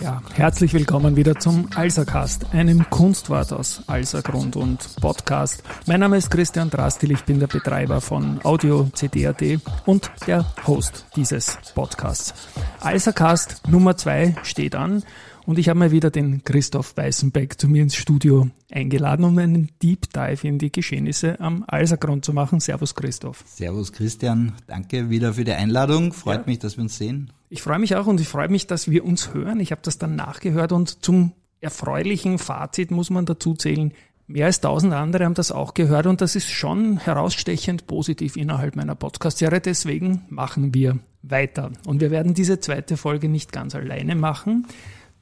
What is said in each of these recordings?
Ja, herzlich willkommen wieder zum Alsercast, einem Kunstwort aus Alsergrund und Podcast. Mein Name ist Christian Drastil, ich bin der Betreiber von Audio CD.at und der Host dieses Podcasts. Alsercast Nummer zwei steht an und ich habe mal wieder den Christoph Weißenbeck zu mir ins Studio eingeladen, um einen Deep Dive in die Geschehnisse am Alsergrund zu machen. Servus Christoph. Servus Christian, danke wieder für die Einladung. Freut Ja. mich, dass wir uns sehen. Ich freue mich auch und ich freue mich, dass wir uns hören. Ich habe das dann nachgehört und zum erfreulichen Fazit muss man dazu zählen, mehr als tausend andere haben das auch gehört und das ist schon herausstechend positiv innerhalb meiner Podcast-Serie. Deswegen machen wir weiter. Und wir werden diese zweite Folge nicht ganz alleine machen.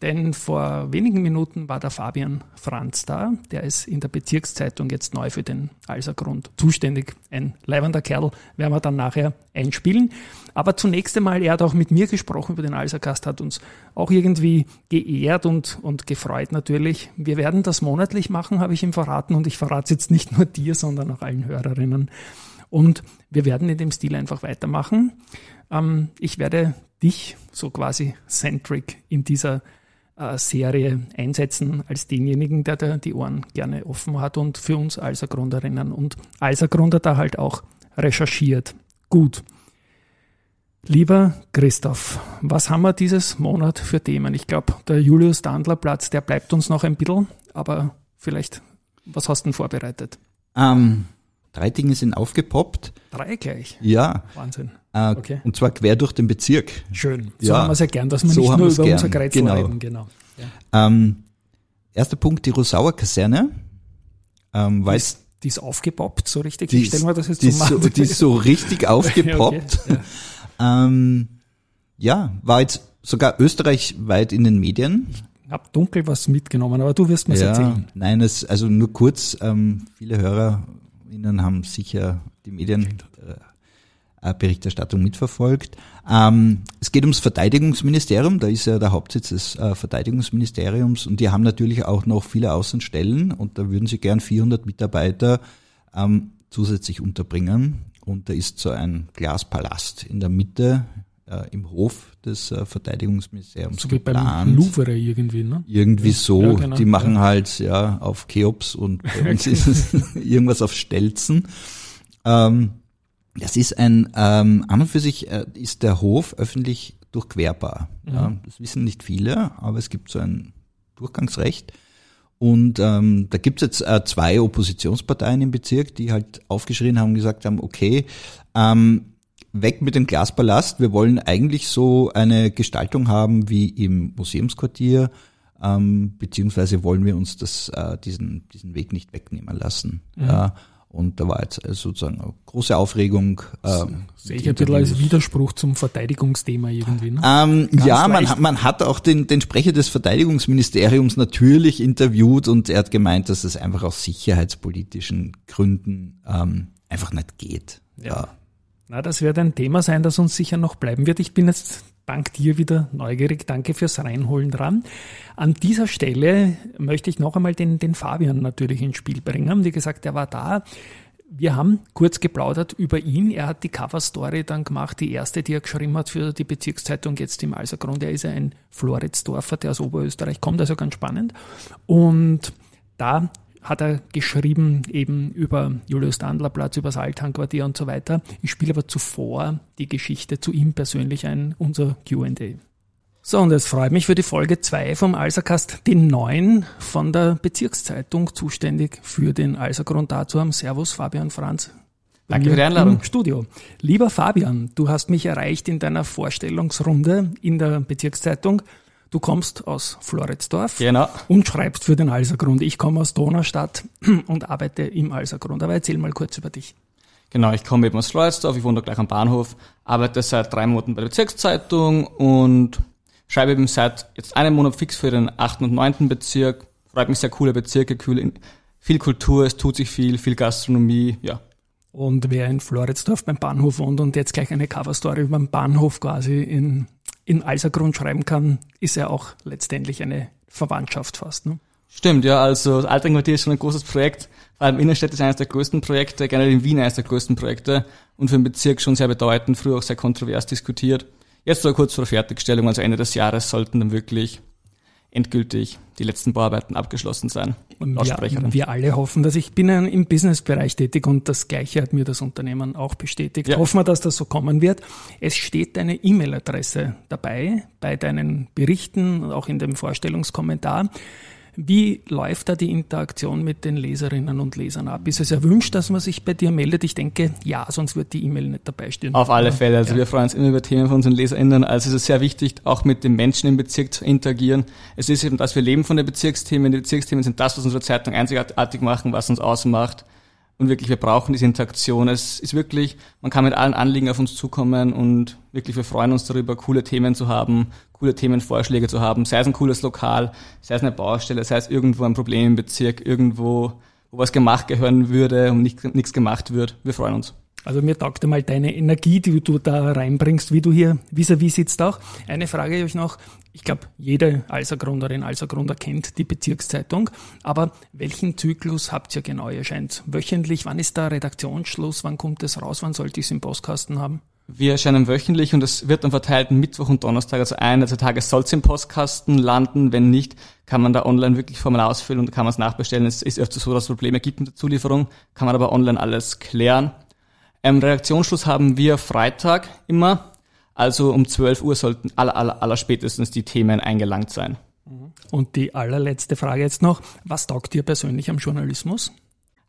Denn vor wenigen Minuten war der Fabian Franz da. Der ist in der Bezirkszeitung jetzt neu für den Alsergrund zuständig. Ein leibender Kerl werden wir dann nachher einspielen. Aber zunächst einmal, er hat auch mit mir gesprochen über den Alsergast, hat uns auch irgendwie geehrt und, und gefreut natürlich. Wir werden das monatlich machen, habe ich ihm verraten. Und ich verrate es jetzt nicht nur dir, sondern auch allen Hörerinnen. Und wir werden in dem Stil einfach weitermachen. Ähm, ich werde dich so quasi centric in dieser Serie einsetzen als denjenigen, der da die Ohren gerne offen hat und für uns Alsergrunderinnen und Alsergrunder da halt auch recherchiert. Gut. Lieber Christoph, was haben wir dieses Monat für Themen? Ich glaube, der Julius Dandler Platz, der bleibt uns noch ein bisschen, aber vielleicht, was hast du denn vorbereitet? Ähm, drei Dinge sind aufgepoppt. Drei gleich. Ja, Wahnsinn. äh, Okay. und zwar quer durch den Bezirk. Schön. So Ja. haben wir es ja gern, dass wir So nicht nur über gern. unser Grätzl Genau. reden. Genau. Ähm, erster Punkt, die Rosauer Kaserne. Ähm, Die weil ist, die ist aufgepoppt, so richtig. die ich stelle mir das jetzt die so so, die ist so richtig aufgepoppt. Okay, ähm, ja, war jetzt sogar österreichweit in den Medien. Ich habe dunkel was mitgenommen, aber du wirst mir Ja, erzählen. nein, es, also nur kurz, ähm, viele HörerInnen haben sicher die Medienberichterstattung mitverfolgt. Ähm, es geht ums Verteidigungsministerium, da ist ja der Hauptsitz des äh, Verteidigungsministeriums. Und die haben natürlich auch noch viele Außenstellen. Und da würden sie gern 400 Mitarbeiter ähm, zusätzlich unterbringen. Und da ist so ein Glaspalast in der Mitte äh, im Hof des äh, Verteidigungsministeriums So wie beim geplant. Louvre irgendwie, ne? Irgendwie so. Ja, genau, die machen ja. halt ja auf Cheops und bei uns ist es irgendwas auf Stelzen. Ähm, das ist ein, ähm, an und für sich äh, ist der Hof öffentlich durchquerbar. Ja, das wissen nicht viele, aber es gibt so ein Durchgangsrecht. Und ähm, da gibt es jetzt äh, zwei Oppositionsparteien im Bezirk, die halt aufgeschrien haben und gesagt haben, okay, ähm, weg mit dem Glaspalast. Wir wollen eigentlich so eine Gestaltung haben wie im Museumsquartier, ähm, beziehungsweise wollen wir uns das, äh, diesen, diesen Weg nicht wegnehmen lassen. Ja, und da war jetzt äh, sozusagen eine große Aufregung. Ähm, Sehe ich ein bisschen als. Widerspruch zum Verteidigungsthema irgendwie, ne? Ähm, ja, man, man hat auch den, den Sprecher des Verteidigungsministeriums natürlich interviewt und er hat gemeint, dass es einfach aus sicherheitspolitischen Gründen ähm, einfach nicht geht. Ja. Na, das wird ein Thema sein, das uns sicher noch bleiben wird. Ich bin jetzt dank dir wieder neugierig. Danke fürs Reinholen dran. An dieser Stelle möchte ich noch einmal den, den Fabian natürlich ins Spiel bringen. Wie gesagt, er war da. Wir haben kurz geplaudert über ihn. Er hat die Cover-Story dann gemacht, die erste, die er geschrieben hat für die Bezirkszeitung jetzt im Alsergrund. Er ist ja ein Floridsdorfer, der aus Oberösterreich kommt, also ganz spannend. Und da hat er geschrieben eben über Julius Dandler Platz, über das Altanquartier und so weiter. Ich spiele aber zuvor die Geschichte zu ihm persönlich ein, unser Q&A. So, und es freut mich für die Folge 2 vom Alsercast, den neuen von der Bezirkszeitung, zuständig für den Alsergrund dazu haben. Servus, Fabian Franz. Danke für die Einladung. Im Studio. Lieber Fabian, du hast mich erreicht in deiner Vorstellungsrunde in der Bezirkszeitung. Du kommst aus Floridsdorf Genau. und schreibst für den Alsergrund. Ich komme aus Donaustadt und arbeite im Alsergrund. Aber erzähl mal kurz über dich. Genau, ich komme eben aus Floridsdorf, ich wohne da gleich am Bahnhof, arbeite seit drei Monaten bei der Bezirkszeitung und schreibe eben seit jetzt einem Monat fix für den achten und neunten Bezirk. Freut mich sehr, coole Bezirke, cool, viel Kultur, es tut sich viel, viel Gastronomie, ja. Und wer in Floridsdorf beim Bahnhof wohnt und jetzt gleich eine Coverstory über den Bahnhof quasi in in Alsergrund schreiben kann, ist ja auch letztendlich eine Verwandtschaft fast. Ne? Stimmt, ja, also das Altringquartier ist schon ein großes Projekt. Vor allem Innenstadt ist eines der größten Projekte, generell in Wien eines der größten Projekte und für den Bezirk schon sehr bedeutend, früher auch sehr kontrovers diskutiert. Jetzt so kurz vor Fertigstellung, also Ende des Jahres, sollten dann wirklich endgültig die letzten Bauarbeiten abgeschlossen sein. laut Ja, wir alle hoffen, dass ich bin im Businessbereich tätig und das Gleiche hat mir das Unternehmen auch bestätigt. Ja. Hoffen wir, dass das so kommen wird. Es steht deine E-Mail-Adresse dabei bei deinen Berichten, auch in dem Vorstellungskommentar. Wie läuft da die Interaktion mit den Leserinnen und Lesern ab? Ist es erwünscht, dass man sich bei dir meldet? Ich denke, ja, sonst wird die E-Mail nicht dabei stehen. Auf alle. Fälle. Also Ja. wir freuen uns immer über Themen von unseren LeserInnen. Also es ist sehr wichtig, auch mit den Menschen im Bezirk zu interagieren. Es ist eben das, wir leben von den Bezirksthemen. Die Bezirksthemen sind das, was unsere Zeitung einzigartig machen, was uns ausmacht. Und wirklich, wir brauchen diese Interaktion. Es ist wirklich, man kann mit allen Anliegen auf uns zukommen und wirklich, wir freuen uns darüber, coole Themen zu haben, coole Themenvorschläge zu haben, sei es ein cooles Lokal, sei es eine Baustelle, sei es irgendwo ein Problem im Bezirk, irgendwo, wo was gemacht gehören würde und nicht, nichts gemacht wird. Wir freuen uns. Also mir taugt einmal deine Energie, die du da reinbringst, wie du hier vis-à-vis sitzt auch. Eine Frage habe ich noch. Ich glaube, jede Alsergrunderin, Alsergrunder kennt die Bezirkszeitung. Aber welchen Zyklus habt ihr genau? Ihr scheint wöchentlich. Wann ist da Redaktionsschluss? Wann kommt es raus? Wann sollte ich es im Postkasten haben? Wir erscheinen wöchentlich und es wird dann verteilt Mittwoch und Donnerstag. Also einer der Tage soll es im Postkasten landen. Wenn nicht, kann man da online wirklich Formular ausfüllen und kann man es nachbestellen. Es ist öfter so, dass es Probleme gibt mit der Zulieferung, kann man aber online alles klären. Ähm, Redaktionsschluss haben wir Freitag immer. Also um 12 Uhr sollten aller, aller, aller spätestens die Themen eingelangt sein. Und die allerletzte Frage jetzt noch. Was taugt dir persönlich am Journalismus?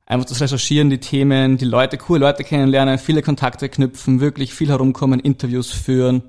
Einfach das Recherchieren, die Themen, die Leute, coole Leute kennenlernen, viele Kontakte knüpfen, wirklich viel herumkommen, Interviews führen.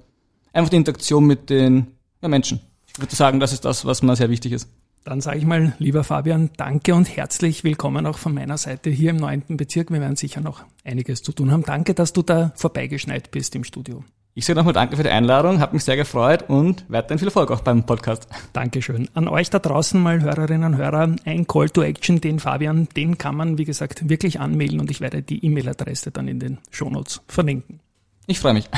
Einfach die Interaktion mit den ja, Menschen. Ich würde sagen, das ist das, was mir sehr wichtig ist. Dann sage ich mal, lieber Fabian, danke und herzlich willkommen auch von meiner Seite hier im neunten Bezirk. Wir werden sicher noch einiges zu tun haben. Danke, dass du da vorbeigeschneit bist im Studio. Ich sage nochmal danke für die Einladung, hat mich sehr gefreut und weiterhin viel Erfolg auch beim Podcast. Dankeschön. An euch da draußen mal Hörerinnen und Hörer, ein Call to Action, den Fabian, den kann man, wie gesagt, wirklich anmelden und ich werde die E-Mail-Adresse dann in den Shownotes verlinken. Ich freue mich.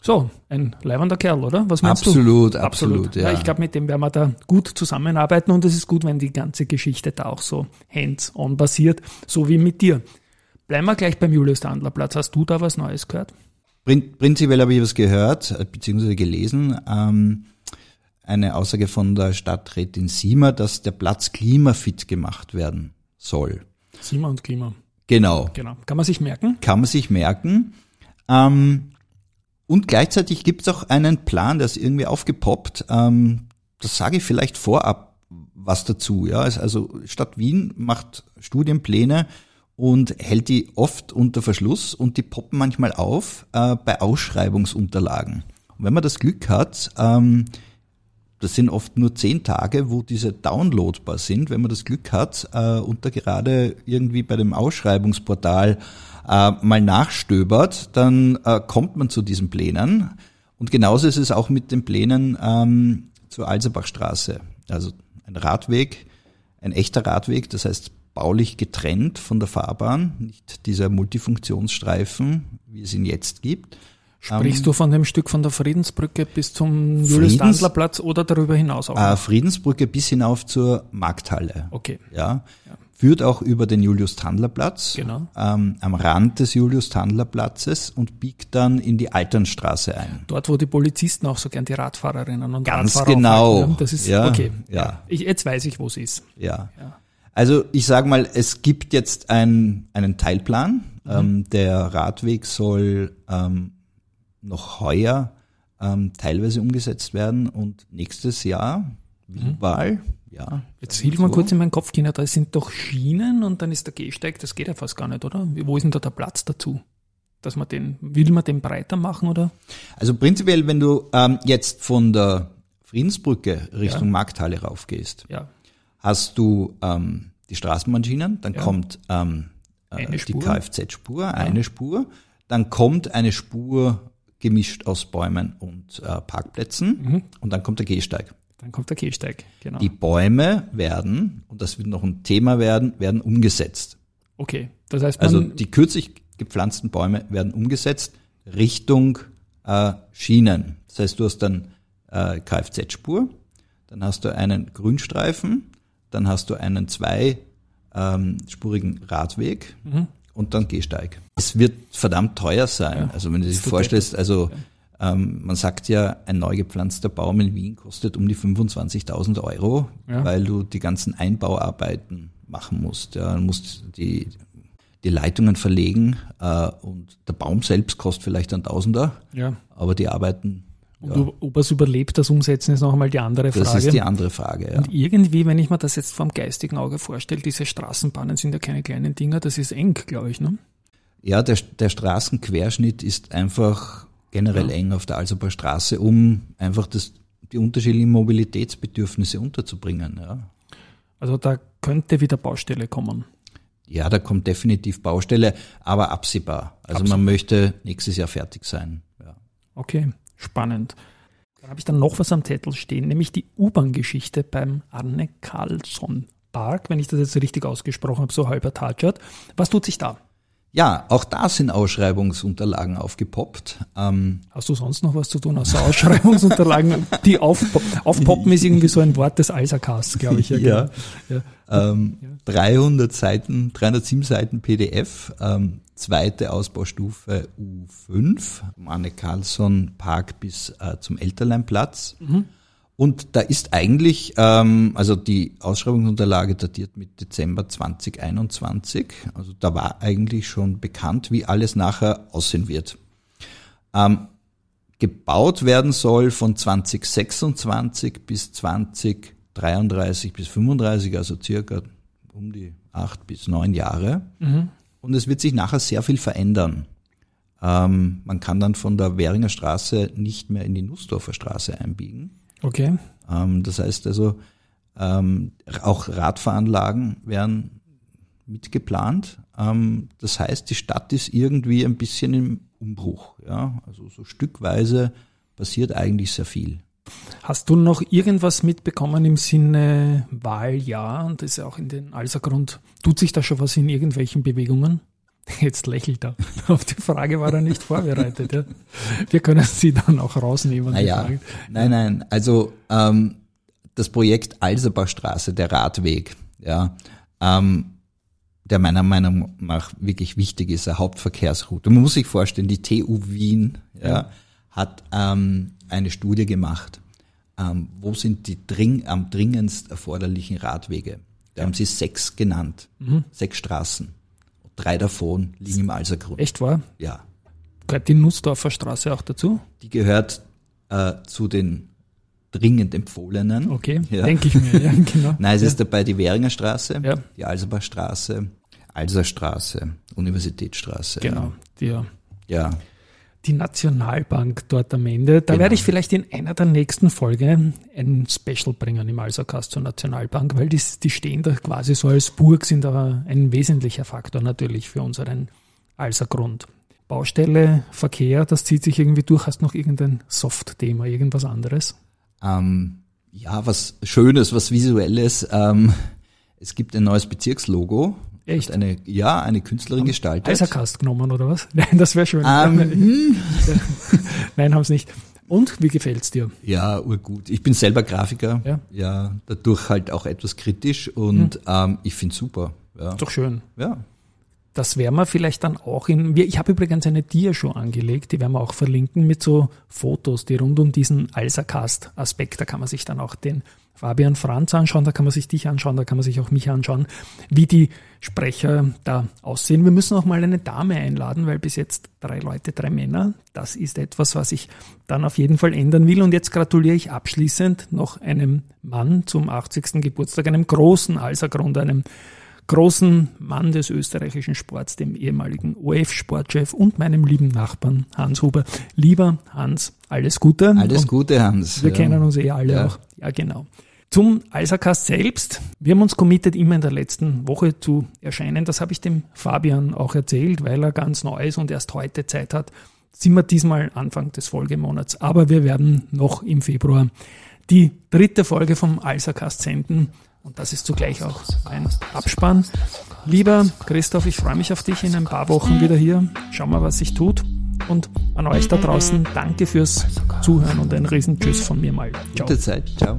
So, ein leibender Kerl, oder? Was meinst Absolut, du? absolut, ja. Ich glaube, mit dem werden wir da gut zusammenarbeiten und es ist gut, wenn die ganze Geschichte da auch so hands-on basiert, so wie mit dir. Bleiben wir gleich beim Julius-Dandler-Platz. Hast du da was Neues gehört? Prin prinzipiell habe ich was gehört, äh, beziehungsweise gelesen. Ähm, eine Aussage von der Stadträtin Siemer, dass der Platz klimafit gemacht werden soll. Klima und Klima. Genau. Genau. Kann man sich merken? Kann man sich merken. Ähm, und gleichzeitig gibt es auch einen Plan, der ist irgendwie aufgepoppt. Ähm, das sage ich vielleicht vorab was dazu. Ja, Es- also Stadt Wien macht Studienpläne und hält die oft unter Verschluss und die poppen manchmal auf äh, bei Ausschreibungsunterlagen. Und wenn man das Glück hat, ähm, das sind oft nur zehn Tage, wo diese downloadbar sind, wenn man das Glück hat äh, und da gerade irgendwie bei dem Ausschreibungsportal äh, mal nachstöbert, dann äh, kommt man zu diesen Plänen. Und genauso ist es auch mit den Plänen ähm, zur Alserbachstraße. Also ein Radweg, ein echter Radweg, das heißt baulich getrennt von der Fahrbahn, nicht dieser Multifunktionsstreifen, wie es ihn jetzt gibt. Sprichst du von dem Stück von der Friedensbrücke bis zum Julius-Dandler-Platz oder darüber hinaus auch? Äh, Friedensbrücke bis hinauf zur Markthalle. Okay. Ja. Führt auch über den Julius-Tandler-Platz, Genau. ähm, am Rand des Julius-Tandler-Platzes und biegt dann in die Alternstraße ein. Dort, wo die Polizisten auch so gern die Radfahrerinnen und Ganz Radfahrer genau. aufhalten, ja. Das ist Ja, okay. ja. Ich, jetzt weiß ich, wo es ist. Ja. Ja. Also ich sage mal, es gibt jetzt ein, einen Teilplan. Mhm. Ähm, der Radweg soll ähm, noch heuer ähm, teilweise umgesetzt werden und nächstes Jahr Wahl. Ja. Mhm. Jetzt hilf mal kurz in meinen Kopf, Kinder, da sind doch Schienen und dann ist der Gehsteig, das geht ja fast gar nicht, oder? Wo ist denn da der Platz dazu? Dass man den, will man den breiter machen, oder? Also prinzipiell, wenn du ähm, jetzt von der Friedensbrücke Richtung Markthalle raufgehst, Ja. Hast du ähm, die Straßenbahnschienen, dann Ja. kommt ähm, äh, die Spur. Kfz-Spur, eine Spur, dann kommt eine Spur gemischt aus Bäumen und äh, Parkplätzen Mhm. und dann kommt der Gehsteig. Dann kommt der Gehsteig, genau. Die Bäume werden, und das wird noch ein Thema werden, werden umgesetzt. okay. Das heißt, Also die kürzlich gepflanzten Bäume werden umgesetzt Richtung äh, Schienen. Das heißt, du hast dann äh, Kfz-Spur, dann hast du einen Grünstreifen, dann hast du einen zwei ähm, Radweg und dann Gehsteig. Es wird verdammt teuer sein. Ja, also wenn du dir vorstellst, also ähm, man sagt ja, ein neu gepflanzter Baum in Wien kostet um die 25.000 Euro, Ja. weil du die ganzen Einbauarbeiten machen musst. Ja, du musst die, die Leitungen verlegen äh, und der Baum selbst kostet vielleicht ein Tausender, Ja. aber die Arbeiten, Und ja, ob- er es überlebt, das Umsetzen ist noch einmal die andere das Frage. ist die andere Frage. Ja. Und irgendwie, wenn ich mir das jetzt vom geistigen Auge vorstelle, diese Straßenbahnen sind ja keine kleinen Dinger, das ist eng, glaube ich. Ne? Ja, der, der Straßenquerschnitt ist einfach generell eng auf der Alserber Straße, um einfach das, die unterschiedlichen Mobilitätsbedürfnisse unterzubringen. Ja. Also da könnte wieder Baustelle kommen. ja, da kommt definitiv Baustelle, aber absehbar. Also man möchte nächstes Jahr fertig sein. Ja. Okay, spannend. Dann habe ich dann noch was am Zettel stehen, nämlich die U-Bahn-Geschichte beim Arne Carlsson Park, wenn ich das jetzt richtig ausgesprochen habe, so halber Tatschert. Was tut sich da? Ja, auch da sind Ausschreibungsunterlagen aufgepoppt. Ähm, Hast du sonst noch was zu tun außer Ausschreibungsunterlagen? Die aufpo aufpoppen ist irgendwie so ein Wort des Alsercasts, glaube ich. Ja. genau. ähm, 300 Seiten, 307 Seiten PDF, ähm, zweite Ausbaustufe U5, Anne Carlsson Park bis äh, zum Elterleinplatz. Und da ist eigentlich, ähm, also die Ausschreibungsunterlage datiert mit Dezember 2021. Also da war eigentlich schon bekannt, wie alles nachher aussehen wird. Ähm, gebaut werden soll von 2026 bis 2033 bis 35, also circa um die acht bis neun Jahre. Und es wird sich nachher sehr viel verändern. Ähm, man kann dann von der Währinger Straße nicht mehr in die Nussdorfer Straße einbiegen. Okay. Ähm, das heißt also, ähm, auch Radfahranlagen werden mitgeplant. Ähm, das heißt, die Stadt ist irgendwie ein bisschen im Umbruch. Ja? Also so stückweise passiert eigentlich sehr viel. Hast du noch irgendwas mitbekommen im Sinne Wahljahr? Und das ist ja auch in den Alsergrund. Tut sich da schon was in irgendwelchen Bewegungen? Jetzt lächelt er. Auf die Frage war er nicht vorbereitet. Ja. Wir können sie dann auch rausnehmen. Naja, nein, nein. Also ähm, das Projekt Alserbachstraße, der Radweg, ja, ähm, der meiner Meinung nach wirklich wichtig ist, eine Hauptverkehrsroute. Man muss sich vorstellen, die TU Wien ja, hat ähm, eine Studie gemacht, ähm, wo sind die dring, am dringendst erforderlichen Radwege. Da haben sie sechs genannt, sechs Straßen. Drei davon liegen im Alsergrund. Echt wahr? Ja. Gehört die Nussdorfer Straße auch dazu? Die gehört äh, zu den dringend empfohlenen. Okay, Ja. denke ich mir. Ja, genau. Nein, es ist dabei die Währinger Straße, Ja. die Alserbachstraße, Alserstraße, Universitätsstraße. Genau. Die, Ja. Die Nationalbank dort am Ende. Da werde ich vielleicht in einer der nächsten Folgen ein Special bringen im Alsercast zur Nationalbank, weil die, die stehen da quasi so als Burg, sind aber ein wesentlicher Faktor natürlich für unseren Alsergrund. Baustelle, Verkehr, das zieht sich irgendwie durch. Hast noch irgendein Soft-Thema, irgendwas anderes? Ähm, ja, was Schönes, was Visuelles. Ähm, es gibt ein neues Bezirkslogo. Echt? Eine, ja, eine Künstlerin gestaltet. Alsercast genommen oder was? Nein, das wäre schön. Ähm, hm, Nein, haben es nicht. Und wie gefällt's dir? ja, urgut. Ich bin selber Grafiker. Ja. ja dadurch halt auch etwas kritisch und ähm, ich finde super. Ja. Ist doch schön. ja. Das werden wir vielleicht dann auch in. Ich habe übrigens eine Dia-Show angelegt, die werden wir auch verlinken mit so Fotos, die rund um diesen Alsercast-Aspekt. Da kann man sich dann auch den Fabian Franz anschauen, da kann man sich dich anschauen, da kann man sich auch mich anschauen, wie die Sprecher da aussehen. Wir müssen auch mal eine Dame einladen, weil bis jetzt drei Leute, drei Männer. Das ist etwas, was ich dann auf jeden Fall ändern will. Und jetzt gratuliere ich abschließend noch einem Mann zum 80. Geburtstag, einem großen Alsergrund, einem großen Mann des österreichischen Sports, dem ehemaligen OF-Sportchef und meinem lieben Nachbarn Hans Huber. Lieber Hans, alles Gute. Alles Und Gute, Hans. Wir ja. kennen uns eh alle Ja. auch. Ja, genau. Zum Alsercast selbst. Wir haben uns committed, immer in der letzten Woche zu erscheinen. Das habe ich dem Fabian auch erzählt, weil er ganz neu ist und erst heute Zeit hat. Sind wir diesmal Anfang des Folgemonats. Aber wir werden noch im Februar die dritte Folge vom Alsercast senden. Und das ist zugleich auch ein Abspann. Lieber Christoph, ich freue mich auf dich in ein paar Wochen wieder hier. Schauen wir, was sich tut. Und an euch da draußen, danke fürs Zuhören und ein riesen Tschüss von mir mal. Ciao. Gute Zeit. Ciao.